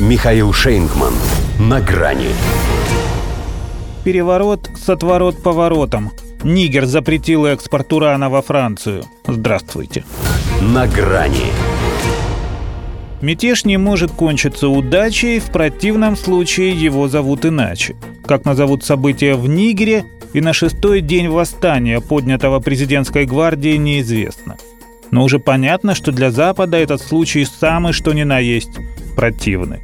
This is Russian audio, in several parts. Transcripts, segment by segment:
Михаил Шейнгман. На грани. Переворот с отворот поворотом. Нигер запретил экспорт урана во Францию. Здравствуйте. На грани. Мятеж не может кончиться удачей, в противном случае его зовут иначе. Как назовут события в Нигере и на шестой день восстания, поднятого президентской гвардией, неизвестно. Но уже понятно, что для Запада этот случай самый что ни на есть противный.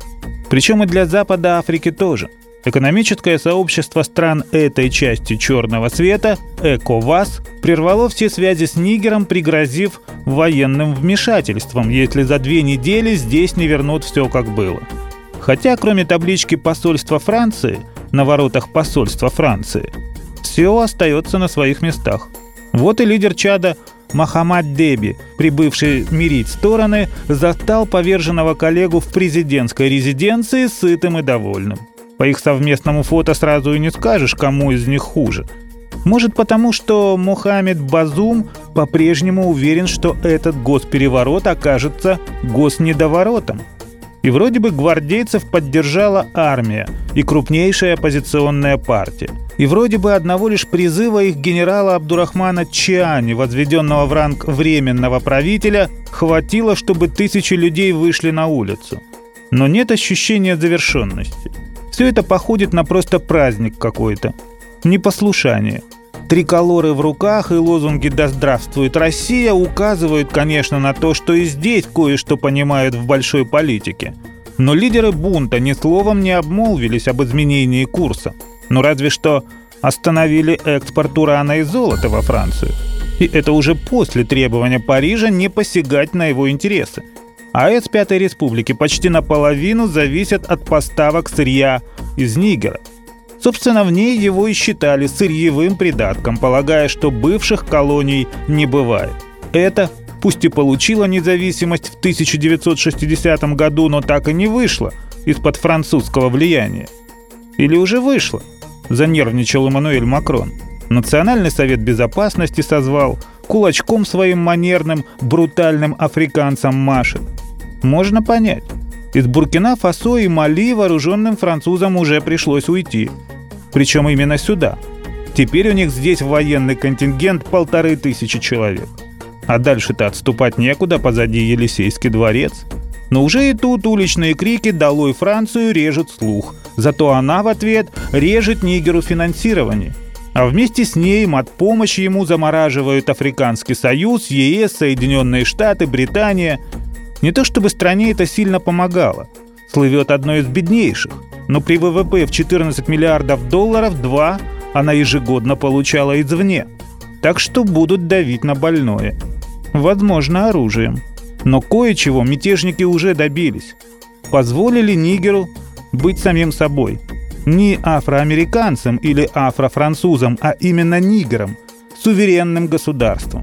Причем и для Запада Африки тоже – Экономическое сообщество стран этой части Черного света, ЭКОВАС, прервало все связи с Нигером, пригрозив военным вмешательством, если за две недели здесь не вернут все как было. Хотя кроме таблички посольства Франции на воротах посольства Франции, все остается на своих местах. Вот и лидер Чада Махамад Деби, прибывший мирить стороны, застал поверженного коллегу в президентской резиденции сытым и довольным. По их совместному фото сразу и не скажешь, кому из них хуже. Может потому, что Мухаммед Базум по-прежнему уверен, что этот госпереворот окажется госнедоворотом. И вроде бы гвардейцев поддержала армия и крупнейшая оппозиционная партия. И вроде бы одного лишь призыва их генерала Абдурахмана Чиани, возведенного в ранг временного правителя, хватило, чтобы тысячи людей вышли на улицу. Но нет ощущения завершенности. Все это походит на просто праздник какой-то. Непослушание. Триколоры в руках и лозунги «Да здравствует Россия» указывают, конечно, на то, что и здесь кое-что понимают в большой политике. Но лидеры бунта ни словом не обмолвились об изменении курса. Ну разве что остановили экспорт урана и золота во Францию. И это уже после требования Парижа не посягать на его интересы. АЭС Пятой Республики почти наполовину зависят от поставок сырья из Нигера. Собственно, в ней его и считали сырьевым придатком, полагая, что бывших колоний не бывает. Это, пусть и получила независимость в 1960 году, но так и не вышло из-под французского влияния. Или уже вышло, занервничал Эммануэль Макрон. Национальный совет безопасности созвал, кулачком своим манерным, брутальным африканцам машет. Можно понять. Из Буркина-Фасо и Мали вооруженным французам уже пришлось уйти. Причем именно сюда. Теперь у них здесь военный контингент полторы тысячи человек. А дальше-то отступать некуда, позади Елисейский дворец. Но уже и тут уличные крики «Долой Францию!» режут слух. Зато она в ответ режет Нигеру финансирование. А вместе с ней от помощи ему замораживают Африканский Союз, ЕС, Соединенные Штаты, Британия – не то чтобы стране это сильно помогало. Слывет одной из беднейших. Но при ВВП в 14 миллиардов долларов два она ежегодно получала извне. Так что будут давить на больное. Возможно, оружием. Но кое-чего мятежники уже добились. Позволили Нигеру быть самим собой. Не афроамериканцем или афрофранцузом, а именно нигером, суверенным государством.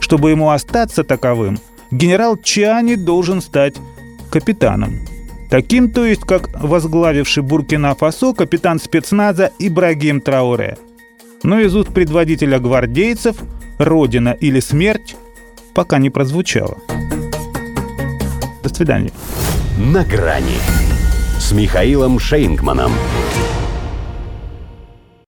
Чтобы ему остаться таковым, генерал Чани должен стать капитаном. Таким, то есть, как возглавивший Буркина-Фасо капитан спецназа Ибрагим Трауре. Но из уст предводителя гвардейцев «Родина или смерть» пока не прозвучало. До свидания. На грани с Михаилом Шейнгманом.